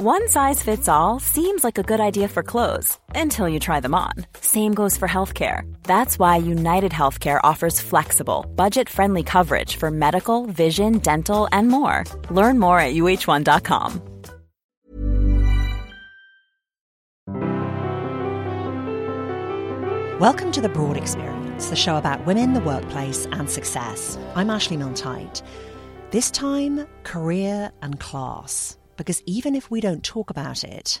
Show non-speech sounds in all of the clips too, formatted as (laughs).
One size fits all seems like a good idea for clothes until you try them on. Same goes for healthcare. That's why United Healthcare offers flexible, budget friendly coverage for medical, vision, dental, and more. Learn more at uh1.com. Welcome to The Broad Experience, the show about women, the workplace, and success. I'm Ashley Milne This time, career and class because even if we don't talk about it,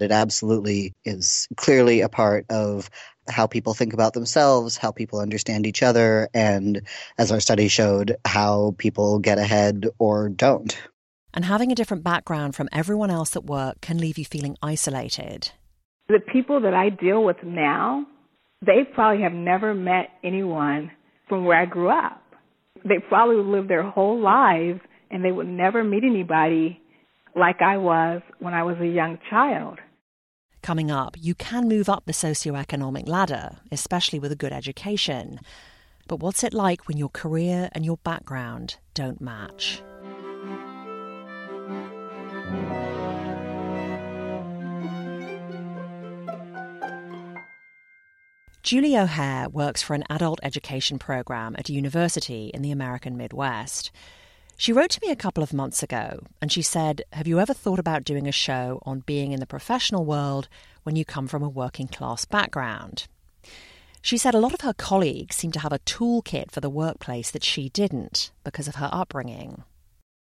it absolutely is clearly a part of how people think about themselves, how people understand each other, and as our study showed, how people get ahead or don't. And having a different background from everyone else at work can leave you feeling isolated. The people that I deal with now, they probably have never met anyone from where I grew up. They probably lived their whole lives and they would never meet anybody like I was when I was a young child. Coming up, you can move up the socioeconomic ladder, especially with a good education. But what's it like when your career and your background don't match? Julie O'Hare works for an adult education program at a university in the American Midwest. She wrote to me a couple of months ago and she said, Have you ever thought about doing a show on being in the professional world when you come from a working class background? She said a lot of her colleagues seem to have a toolkit for the workplace that she didn't because of her upbringing.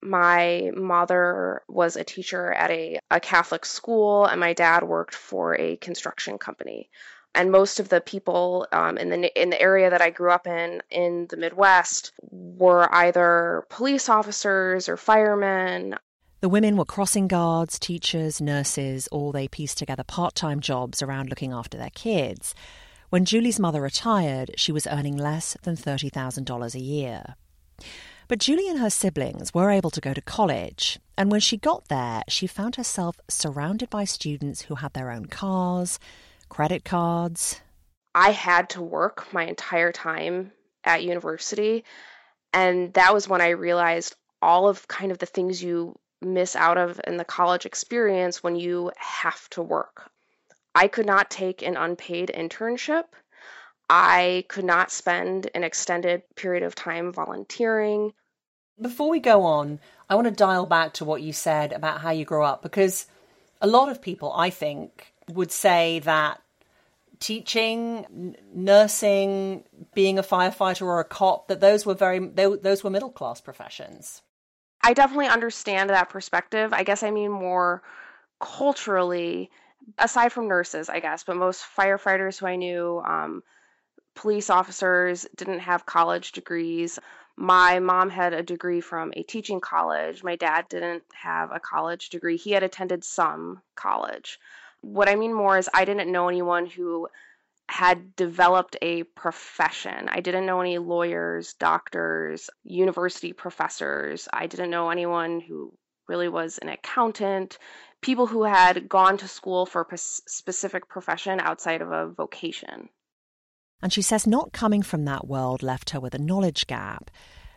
My mother was a teacher at a, a Catholic school, and my dad worked for a construction company and most of the people um, in the in the area that I grew up in in the Midwest were either police officers or firemen. The women were crossing guards, teachers, nurses, or they pieced together part-time jobs around looking after their kids. When Julie's mother retired, she was earning less than $30,000 a year. But Julie and her siblings were able to go to college, and when she got there, she found herself surrounded by students who had their own cars, credit cards. I had to work my entire time at university. And that was when I realized all of kind of the things you miss out of in the college experience when you have to work. I could not take an unpaid internship. I could not spend an extended period of time volunteering. Before we go on, I want to dial back to what you said about how you grew up because a lot of people, I think, would say that teaching, nursing, being a firefighter or a cop, that those were very they, those were middle class professions. I definitely understand that perspective. I guess I mean more culturally, aside from nurses, I guess, but most firefighters who I knew, um, police officers didn't have college degrees. My mom had a degree from a teaching college. My dad didn't have a college degree. He had attended some college what I mean more is I didn't know anyone who had developed a profession. I didn't know any lawyers, doctors, university professors. I didn't know anyone who really was an accountant, people who had gone to school for a specific profession outside of a vocation. And she says not coming from that world left her with a knowledge gap.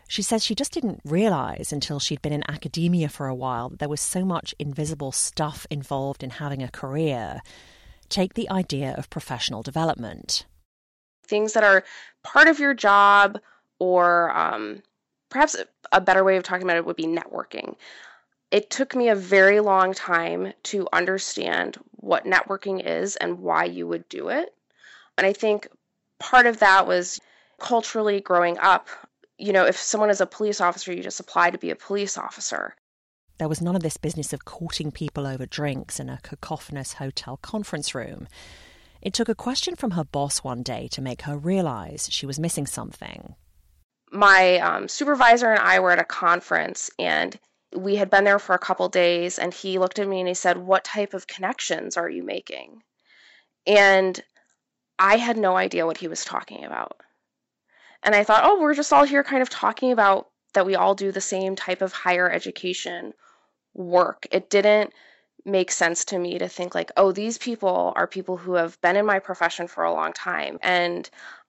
She says she just didn't realize until she'd been in academia for a while that there was so much invisible stuff involved in having a career. Take the idea of professional development. Things that are part of your job, or um, perhaps a better way of talking about it would be networking. It took me a very long time to understand what networking is and why you would do it. And I think part of that was culturally growing up you know, if someone is a police officer, you just apply to be a police officer. There was none of this business of courting people over drinks in a cacophonous hotel conference room. It took a question from her boss one day to make her realize she was missing something. My um, supervisor and I were at a conference, and we had been there for a couple days, and he looked at me and he said, What type of connections are you making? And I had no idea what he was talking about. And I thought, oh, we're just all here kind of talking about that we all do the same type of higher education work. It didn't make sense to me to think like, oh, these people are people who have been in my profession for a long time and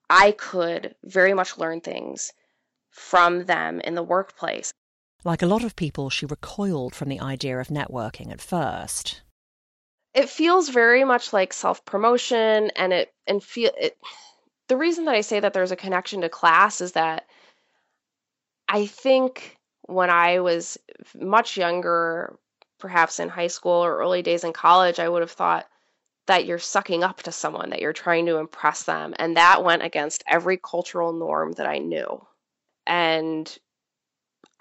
I could very much learn things from them in the workplace. Like a lot of people, she recoiled from the idea of networking at first. It feels very much like self promotion, and it and feel it. The reason that I say that there's a connection to class is that I think when I was much younger, perhaps in high school or early days in college, I would have thought that you're sucking up to someone, that you're trying to impress them. And that went against every cultural norm that I knew. And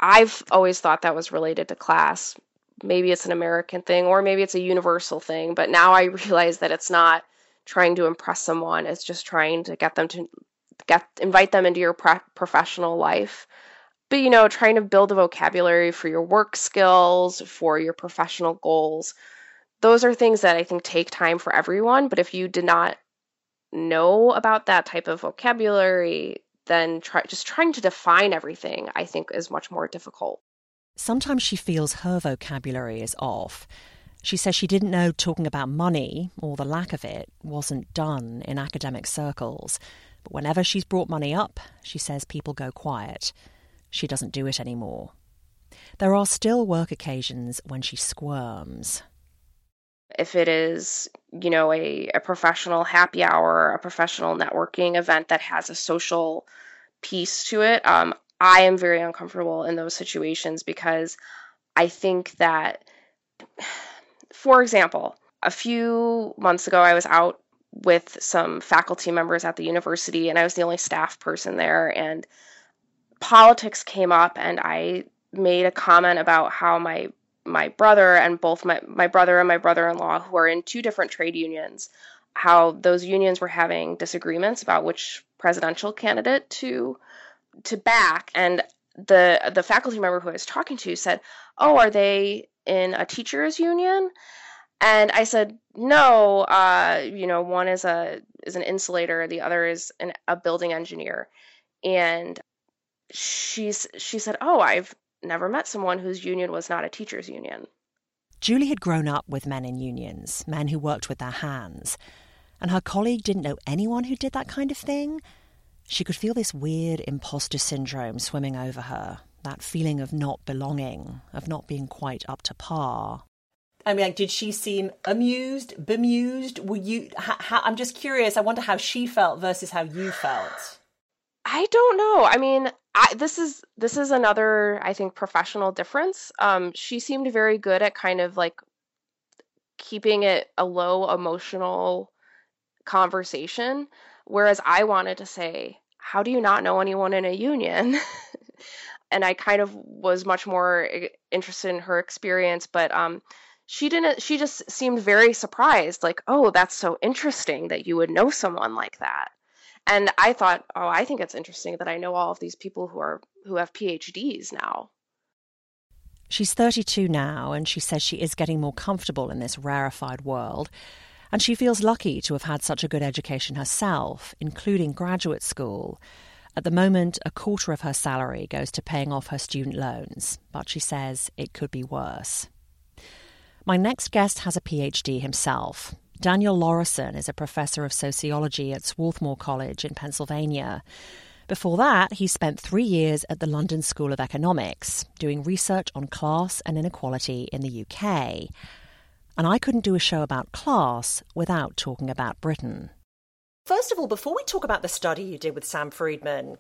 I've always thought that was related to class. Maybe it's an American thing or maybe it's a universal thing, but now I (laughs) realize that it's not trying to impress someone, it's just trying to get them to get invite them into your pro- professional life. But you know trying to build a vocabulary for your work skills for your professional goals those are things that i think take time for everyone. But if you did not know about that type of vocabulary then try, just trying to define everything i think is much more difficult. Sometimes she feels her vocabulary is off she says she didn't know talking about money, or the lack of it, wasn't done in academic circles. But whenever she's brought money up, she says people go quiet she doesn't do it anymore. There are still work occasions when she squirms. If it is, you know, a, a professional happy hour, a professional networking event that has a social piece to it, um, I am very uncomfortable in those situations because I think that, for example, a few months ago, I was out with some faculty members at the university, and I was the only staff person there. And politics came up and I made a comment about how my my brother and both my, my brother and my brother-in-law who are in two different trade unions how those unions were having disagreements about which presidential candidate to to back and the the faculty member who I was talking to said, "Oh, are they in a teachers union?" And I said, "No, uh, you know, one is a is an insulator, the other is an, a building engineer." And she's she said, "Oh, I've never met someone whose union was not a teachers union." Julie had grown up with men in unions, men who worked with their hands, and her colleague didn't know anyone who did that kind of thing. She could feel this weird imposter syndrome swimming over her, that feeling of not belonging, of not being quite up to par. I mean, like, did she seem amused, bemused? Were you? I'm just curious. I wonder how she felt versus how you felt. I don't know. I mean, I, this is this is another I think professional difference. Um, she seemed very good at kind of like keeping it a low emotional conversation, whereas I wanted to say, "How do you not know anyone in a union?" (laughs) and I kind of was much more interested in her experience, but um, she didn't. She just seemed very surprised, like, "Oh, that's so interesting that you would know someone like that." and I thought, oh, I think it's interesting that I know all of these people who are who have PhDs now. She's 32 now, and she says she is getting more comfortable in this rarefied world. And she feels lucky to have had such a good education herself, including graduate school. At the moment, a quarter of her salary goes to paying off her student loans, but she says it could be worse. My next guest has a PhD himself, Daniel Laurison is a professor of sociology at Swarthmore College in Pennsylvania. Before that, he spent three years at the London School of Economics, doing research on class and inequality in the UK. And I couldn't do a show about class without talking about Britain. First of all, before we talk about the study you did with Sam Friedman,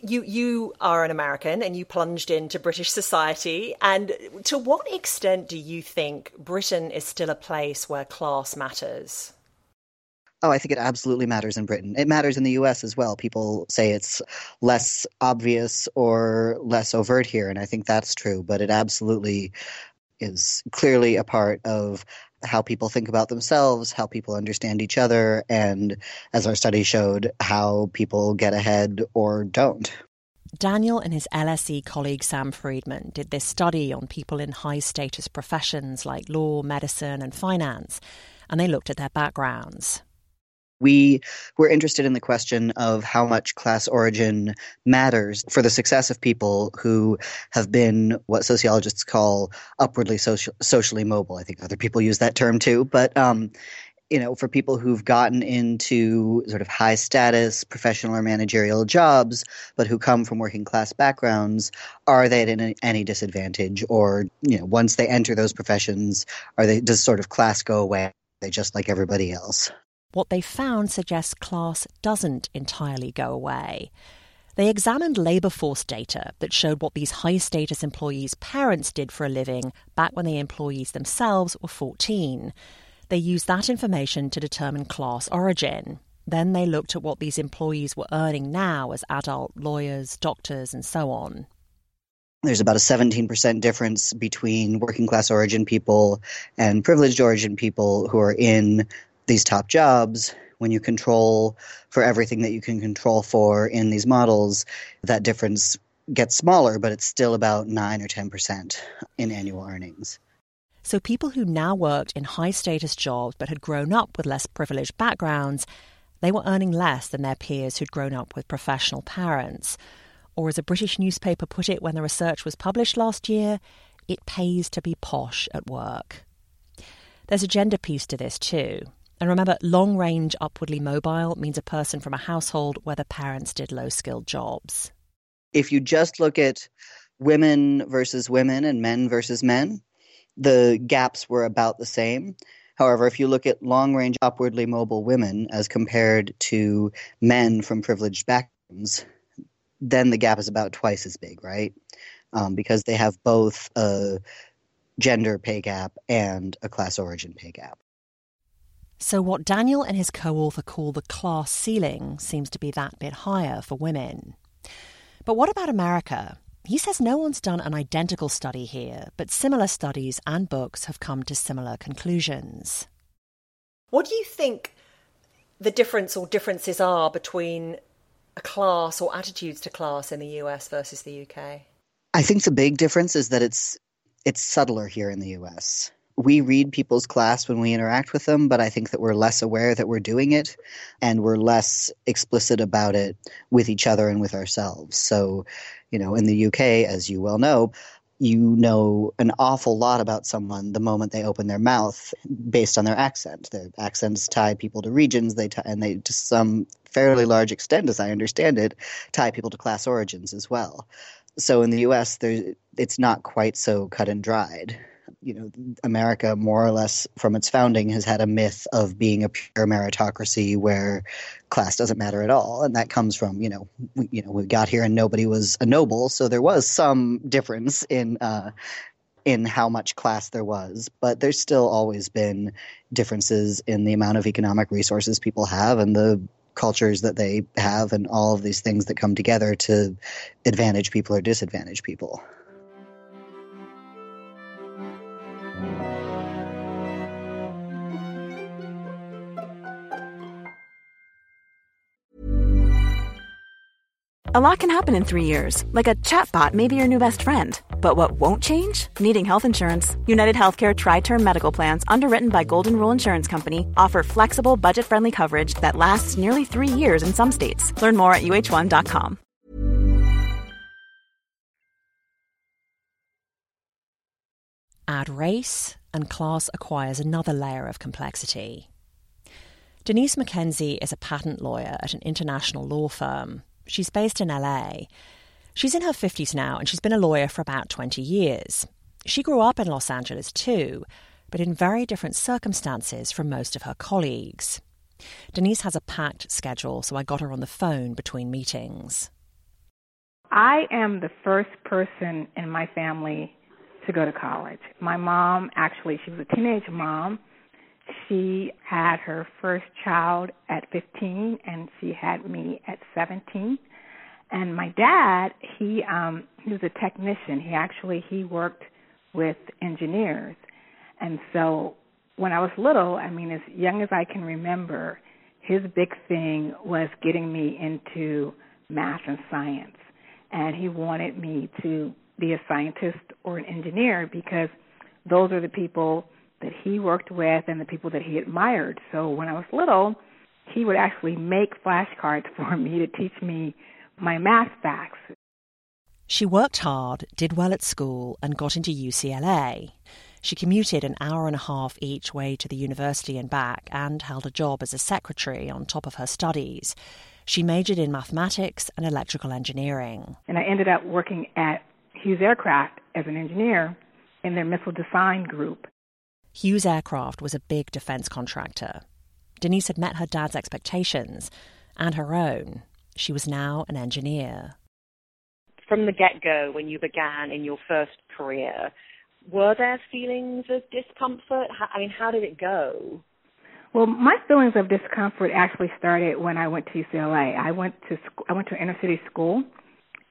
you you are an American and you plunged into British society. And to what extent do you think Britain is still a place where class matters? Oh, I think it absolutely matters in Britain. It matters in the US as well. People say it's less obvious or less overt here, and I think that's true, but it absolutely is clearly a part of how people think about themselves, how people understand each other, and as our study showed, how people get ahead or don't. Daniel and his LSE colleague Sam Friedman did this study on people in high status professions like law, medicine, and finance, and they looked at their backgrounds we were interested in the question of how much class origin matters for the success of people who have been what sociologists call upwardly social, socially mobile. I think other people use that term too, but um, you know, for people who've gotten into sort of high status professional or managerial jobs, but who come from working class backgrounds, are they at any disadvantage? Or, you know, once they enter those professions, are they, does sort of class go away? Are they just like everybody else? What they found suggests class doesn't entirely go away. They examined labour force data that showed what these high status employees' parents did for a living back when the employees themselves were 14. They used that information to determine class origin. Then they looked at what these employees were earning now as adult lawyers, doctors, and so on. There's about a 17% difference between working class origin people and privileged origin people who are in these top jobs. When you control for everything that you can control for in these models, that difference gets smaller, but it's still about 9 or 10% in annual earnings. So people who now worked in high status jobs but had grown up with less privileged backgrounds, they were earning less than their peers who'd grown up with professional parents. Or as a British newspaper put it when the research was published last year, it pays to be posh at work. There's a gender piece to this too. And remember, long range upwardly mobile means a person from a household where the parents did low skilled jobs. If you just look at women versus women and men versus men, the gaps were about the same. However, if you look at long range upwardly mobile women as compared to men from privileged backgrounds, then the gap is about twice as big, right? Um, because they have both a gender pay gap and a class origin pay gap. So, what Daniel and his co author call the class ceiling seems to be that bit higher for women. But what about America? He says no one's done an identical study here, but similar studies and books have come to similar conclusions. What do you think the difference or differences are between a class or attitudes to class in the US versus the UK? I think the big difference is that it's it's subtler here in the US we read people's class when we interact with them, but I think that we're less aware that we're doing it and we're less explicit about it with each other and with ourselves. So, you know, in the UK, as you well know, you know an awful lot about someone the moment they open their mouth based on their accent. Their accents tie people to regions, they tie, and they, to some fairly large extent, as I understand it, tie people to class origins as well. So in the US, there, it's not quite so cut and dried you know, America more or less from its founding has had a myth of being a pure meritocracy where class doesn't matter at all, and that comes from you know, we, you know, we got here and nobody was a noble, so there was some difference in. Uh, in how much class there was, but there's still always been differences in the amount of economic resources people have and the cultures that they have and all of these things that come together to advantage people or disadvantage people. A lot can happen in three years, like a chatbot may be your new best friend. But what won't change? Needing health insurance. United Healthcare Tri Term Medical Plans, underwritten by Golden Rule Insurance Company, offer flexible, budget friendly coverage that lasts nearly three years in some states. Learn more at uh1.com. Add race, and class acquires another layer of complexity. Denise McKenzie is a patent lawyer at an international law firm. She's based in LA. She's in her 50s now and she's been a lawyer for about 20 years. She grew up in Los Angeles too, but in very different circumstances from most of her colleagues. Denise has a packed schedule, so I got her on the phone between meetings. I am the first person in my family to go to college. My mom, actually, she was a teenage mom. She had her first child at 15 and she had me at 17. And my dad, he um he was a technician. He actually he worked with engineers. And so when I was little, I mean as young as I can remember, his big thing was getting me into math and science. And he wanted me to be a scientist or an engineer because those are the people that he worked with and the people that he admired. So when I was little, he would actually make flashcards (laughs) for me to teach me my math facts. She worked hard, did well at school, and got into UCLA. She commuted an hour and a half each way to the university and back and held a job as a secretary on top of her studies. She majored in mathematics and electrical engineering. And I ended up working at Hughes Aircraft as an engineer in their missile design group. Hughes Aircraft was a big defense contractor. Denise had met her dad's expectations and her own. She was now an engineer. From the get go, when you began in your first career, were there feelings of discomfort? I mean, how did it go? Well, my feelings of discomfort actually started when I went to UCLA. I went to I went to an inner city school,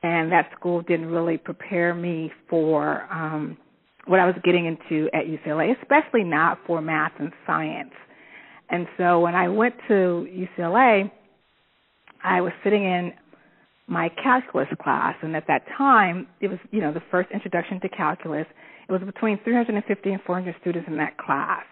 and that school didn't really prepare me for um, what I was getting into at UCLA, especially not for math and science. And so when I went to UCLA, I was sitting in my calculus class, and at that time, it was you know the first introduction to calculus. It was between 350 and 400 students in that class,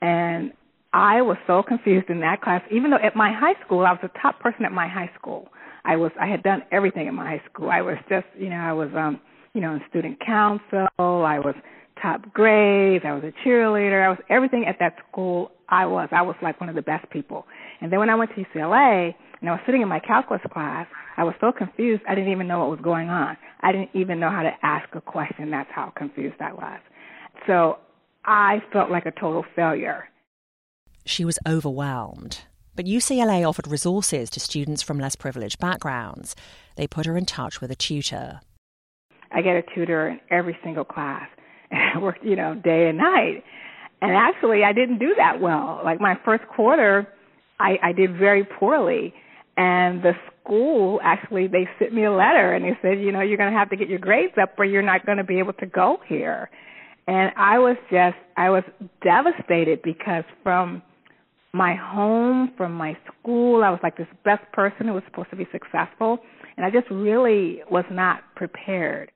and I was so confused in that class. Even though at my high school, I was the top person at my high school. I was I had done everything in my high school. I was just you know I was um you know in student council. I was top grades. I was a cheerleader. I was everything at that school. I was. I was like one of the best people. And then when I went to UCLA and I was sitting in my calculus class, I was so confused. I didn't even know what was going on. I didn't even know how to ask a question. That's how confused I was. So I felt like a total failure. She was overwhelmed. But UCLA offered resources to students from less privileged backgrounds. They put her in touch with a tutor. I get a tutor in every single class. (laughs) And I worked, you know, day and night. And actually, I didn't do that well. Like my first quarter, I, I did very poorly. And the school actually, they sent me a letter and they said, you know, you're going to have to get your grades up or you're not going to be able to go here. And I was just, I was devastated because from my home, from my school, I was like this best person who was supposed to be successful. And I just really was not prepared.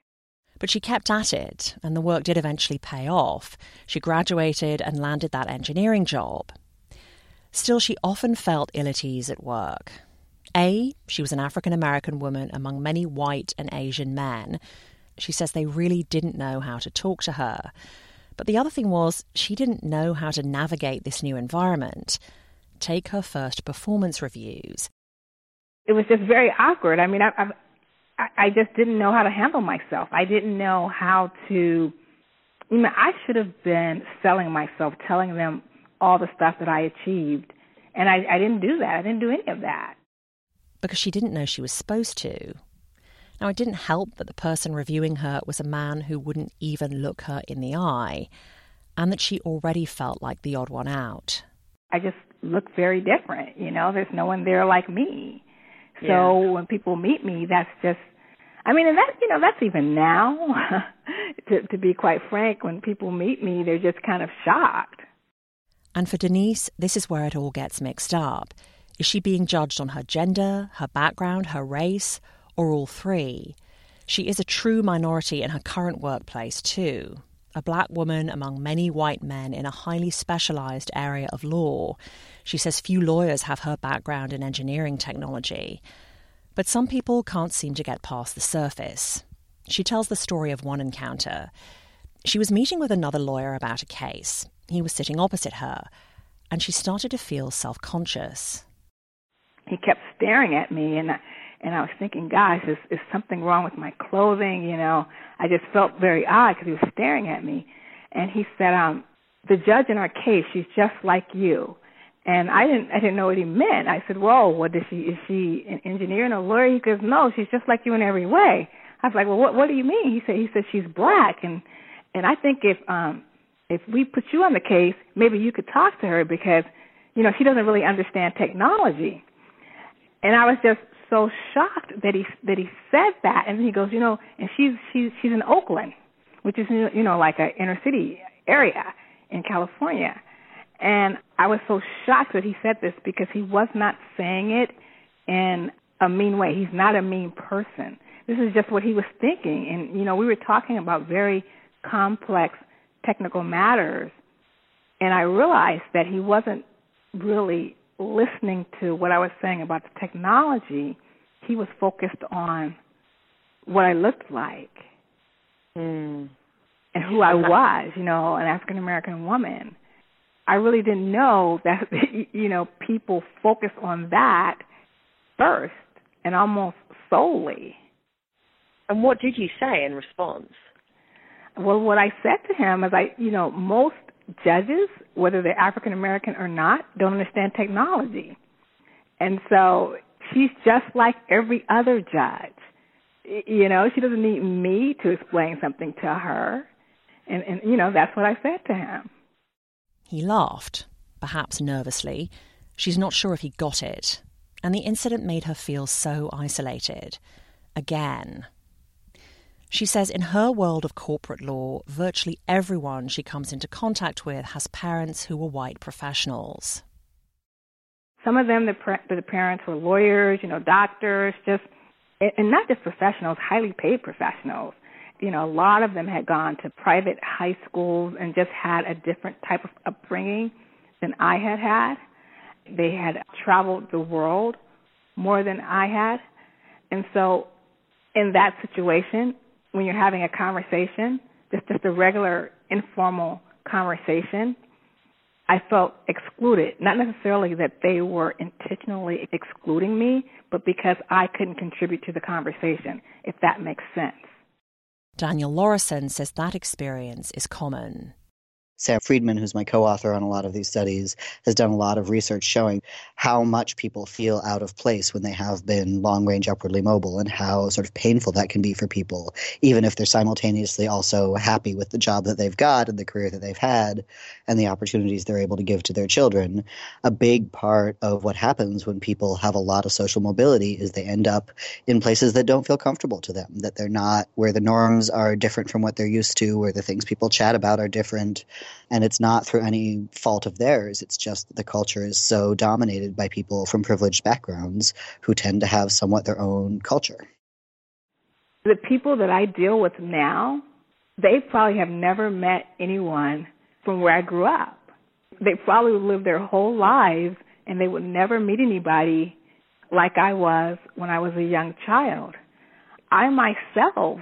But she kept at it, and the work did eventually pay off. She graduated and landed that engineering job. Still, she often felt ill at ease at work. A, she was an African American woman among many white and Asian men. She says they really didn't know how to talk to her. But the other thing was, she didn't know how to navigate this new environment. Take her first performance reviews. It was just very awkward. I mean, I, I've I, just didn't know how to handle myself. I didn't know how to. You know, I should have been selling myself, telling them all the stuff that I achieved, and I, I didn't do that. I didn't do any of that because she didn't know she was supposed to. Now, it didn't help that the person reviewing her was a man who wouldn't even look her in the eye, and that she already felt like the odd one out. I just look very different. You know, there's no one there like me. So yeah. when people meet me, that's just I mean, and that you know, that's even now. (laughs) to to be quite frank, when people meet me, they're just kind of shocked. And for Denise, this is where it all gets mixed up. Is she being judged on her gender, her background, her race, or all three? She is a true minority in her current workplace, too. A black woman among many white men in a highly specialized area of law. She says few lawyers have her background in engineering technology. But some people can't seem to get past the surface. She tells the story of one encounter. She was meeting with another lawyer about a case. He was sitting opposite her, and she started to feel self conscious. He kept staring at me, and I, and I was thinking, guys, is, is something wrong with my clothing? You know, I just felt very odd because he was staring at me. And he said, um, the judge in our case, she's just like you. And I didn't I didn't know what he meant. I said, Whoa, what is she is she an engineer and a lawyer? He goes, No, she's just like you in every way. I was like, Well what what do you mean? He said he said she's black and and I think if um if we put you on the case, maybe you could talk to her because, you know, she doesn't really understand technology. And I was just so shocked that he that he said that and he goes, you know, and she's she's she's in Oakland, which is you know like a inner city area in California. And I was so shocked that he said this because he was not saying it in a mean way. He's not a mean person. This is just what he was thinking. And, you know, we were talking about very complex technical matters. And I realized that he wasn't really listening to what I was saying about the technology. He was focused on what I looked like. Mm. and who I was, you know, an African American woman. I really didn't know that (laughs) you know people focus on that first and almost solely. And what did you say in response? Well, what I said to him is, I, you know, most judges, whether they're African American or not, don't understand technology, and so she's just like every other judge. You know, she doesn't need me to explain something to her, and and you know that's what I said to him. He laughed, perhaps nervously. She's not sure if he got it, and the incident made her feel so isolated. Again. She says in her world of corporate law, virtually everyone she comes into contact with has parents who were white professionals. Some of them, the, the parents were lawyers, you know, doctors, just, and not just professionals, highly paid professionals. You know, a lot of them had gone to private high schools and just had a different type of upbringing than I had had. They had traveled the world more than I had. And so, in that situation, when you're having a conversation, just just a regular informal conversation, I felt excluded. Not necessarily that they were intentionally excluding me, but because I couldn't contribute to the conversation, if that makes sense. Daniel Laurison says that experience is common. Sam Friedman, who's my co author on a lot of these studies, has done a lot of research showing how much people feel out of place when they have been long range upwardly mobile and how sort of painful that can be for people, even if they're simultaneously also happy with the job that they've got and the career that they've had and the opportunities they're able to give to their children. A big part of what happens when people have a lot of social mobility is they end up in places that don't feel comfortable to them, that they're not where the norms are different from what they're used to, where the things people chat about are different and it's not through any fault of theirs. It's just that the culture is so dominated by people from privileged backgrounds who tend to have somewhat their own culture. The people that I deal with now, they probably have never met anyone from where I grew up. They probably lived their whole lives and they would never meet anybody like I was when I was a young child. I myself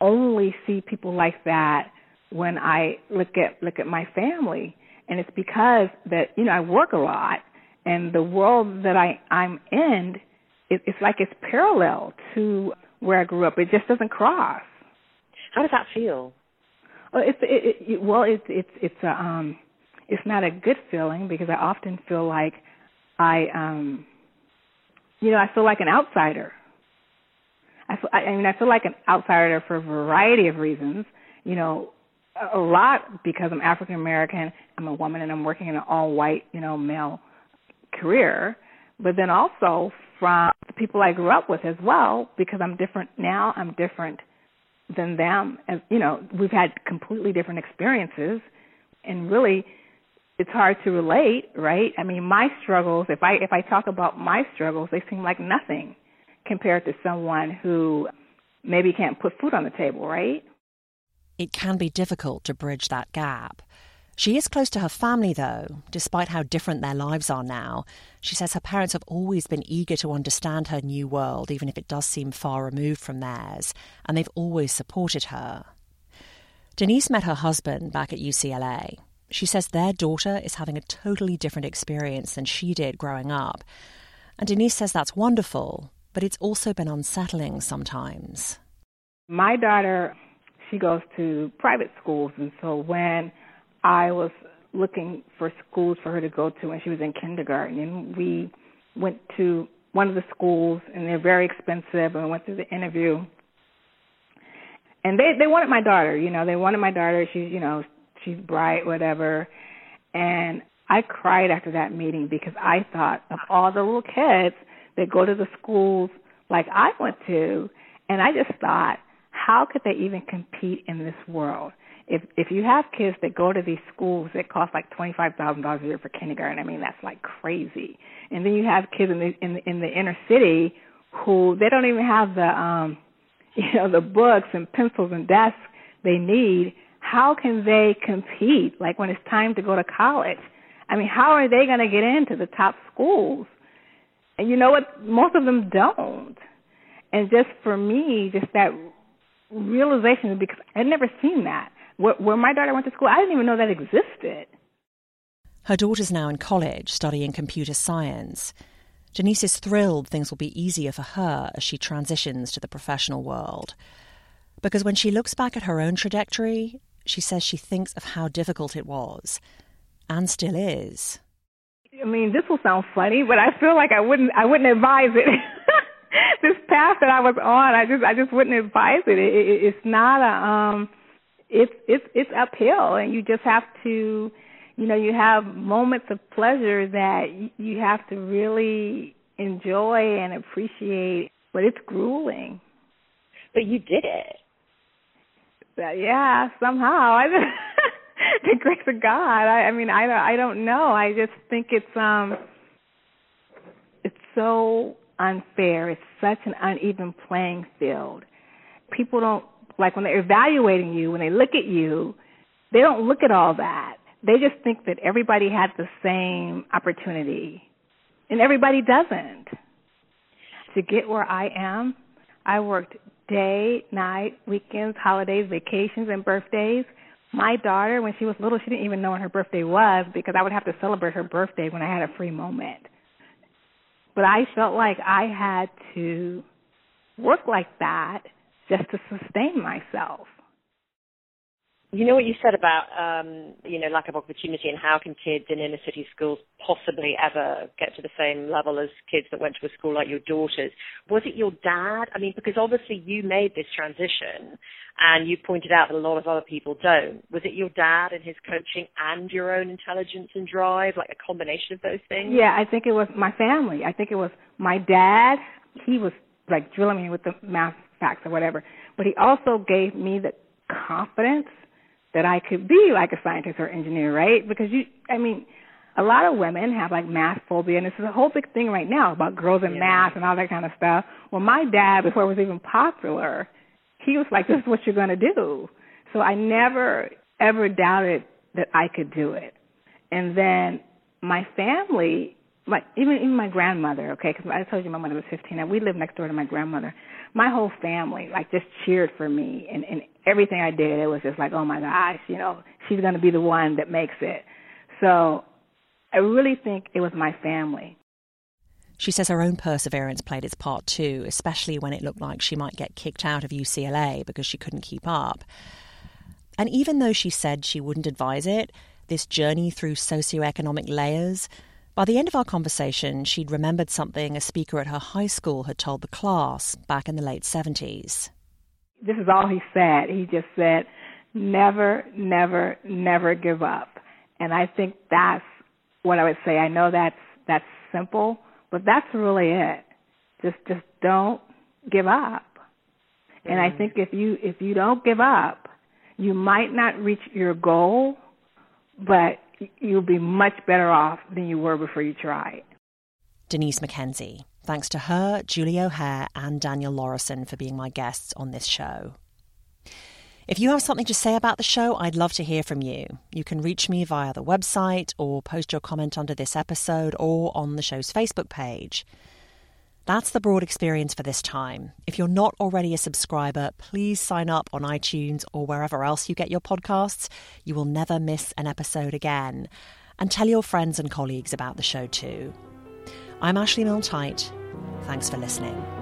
only see people like that when I look at look at my family, and it's because that you know I work a lot, and the world that I I'm in, it, it's like it's parallel to where I grew up. It just doesn't cross. How does that feel? Well, it's it, it, well, it's it's it's a um, it's not a good feeling because I often feel like I um, you know, I feel like an outsider. I feel, I mean, I feel like an outsider for a variety of reasons. You know, a lot because I'm African American, I'm a woman, and I'm working in an all white, you know, male career. But then also from the people I grew up with as well, because I'm different now, I'm different than them. As you know, we've had completely different experiences, and really, it's hard to relate, right? I mean, my struggles. If I if I talk about my struggles, they seem like nothing compared to someone who maybe can't put food on the table, right? It can be difficult to bridge that gap. She is close to her family, though, despite how different their lives are now. She says her parents have always been eager to understand her new world, even if it does seem far removed from theirs, and they've always supported her. Denise met her husband back at UCLA. She says their daughter is having a totally different experience than she did growing up. And Denise says that's wonderful, but it's also been unsettling sometimes. My daughter she goes to private schools, and so when I was looking for schools for her to go to when she was in kindergarten, and we went to one of the schools, and they're very expensive, and we went through the interview. And they they wanted my daughter, you know, they wanted my daughter. She's you know she's bright, whatever. And I cried after that meeting because I thought of all the little kids that go to the schools like I went to, and I just thought how could they even compete in this world? If if you have kids that go to these schools that cost like twenty five thousand dollars a year for kindergarten, I mean that's like crazy. And then you have kids in the in the, in the inner city who they don't even have the um (laughs) you know the books and pencils and desks they need. How can they compete? Like when it's time to go to college, I mean, how are they going to get into the top schools? And you know what? Most of them don't. And just for me, just that realization because I'd never seen that. where, where my daughter went to school, I didn't even know that existed. Her daughter's now in college studying computer science. Denise is thrilled things will be easier for her as she transitions to the professional world. Because when she looks back at her own trajectory, she says she thinks of how difficult it was, and still is. I mean, this will sound funny, but I feel like I wouldn't I wouldn't advise it. (laughs) path that I was on, I just I just wouldn't advise it. it, it it's not a um it's it's it's uphill and you just have to you know, you have moments of pleasure that you have to really enjoy and appreciate, but it's grueling. But you did it. But yeah, somehow. I (laughs) the grace of God. I, I mean, I don't, I don't know. I just think it's um, it's so unfair. It's such an uneven playing field. People don't like when they're evaluating you. When they look at you, they don't look at all that. They just think that everybody had the same opportunity, and everybody doesn't. To get where I am, I worked day, night, weekends, holidays, vacations, and birthdays. My daughter, when she was little, she didn't even know when her birthday was because I would have to celebrate her birthday when I had a free moment. But I felt like I had to work like that just to sustain myself you know what you said about um, you know lack of opportunity and how can kids in inner city schools possibly ever get to the same level as kids that went to a school like your daughters? Was it your dad? I mean, because obviously you made this transition, and you pointed out that a lot of other people don't. Was it your dad and his coaching and your own intelligence and drive, like a combination of those things? Yeah, I think it was my family. I think it was my dad. He was like drilling me with the math facts or whatever, but he also gave me the confidence that I could be like a scientist or engineer, right? Because you, I mean, a lot of women have like math phobia, and this is a whole big thing right now about girls and yeah. math and all that kind of stuff. Well, my dad, before it was even popular, he was like, "This is what you're going to do." So I never ever doubted that I could do it. And then my family, like even even my grandmother, okay, because I told you my mother was 15, and we lived next door to my grandmother. My whole family like just cheered for me, and and everything I did, it was just like, oh my gosh, you know, she's going to be the one that makes it. So I really think it was my family. She says her own perseverance played its part too, especially when it looked like she might get kicked out of UCLA because she couldn't keep up. And even though she said she wouldn't advise it, this journey through socioeconomic layers, by the end of our conversation, she'd remembered something a speaker at her high school had told the class back in the late 70s this is all he said. He just said, never, never, never give up. And I think that's what I would say. I know that's that's simple, but that's really it. Just just don't give up. Mm-hmm. And I mm-hmm. think if you if you don't give up, you might not reach your goal, but you'll be much better off than you were before you tried. Denise McKenzie. Thanks to her, Julie O'Hare, and Daniel Laurison for being my guests on this show. If you have something to say about the show, I'd love to hear from you. You can reach me via the website or post your comment under this episode or on the show's Facebook page. That's the broad experience for this time. If you're not already a subscriber, please sign up on iTunes or wherever else you get your podcasts. You will never miss an episode again. And tell your friends and colleagues about the show too. I'm Ashley Milne Thanks for listening.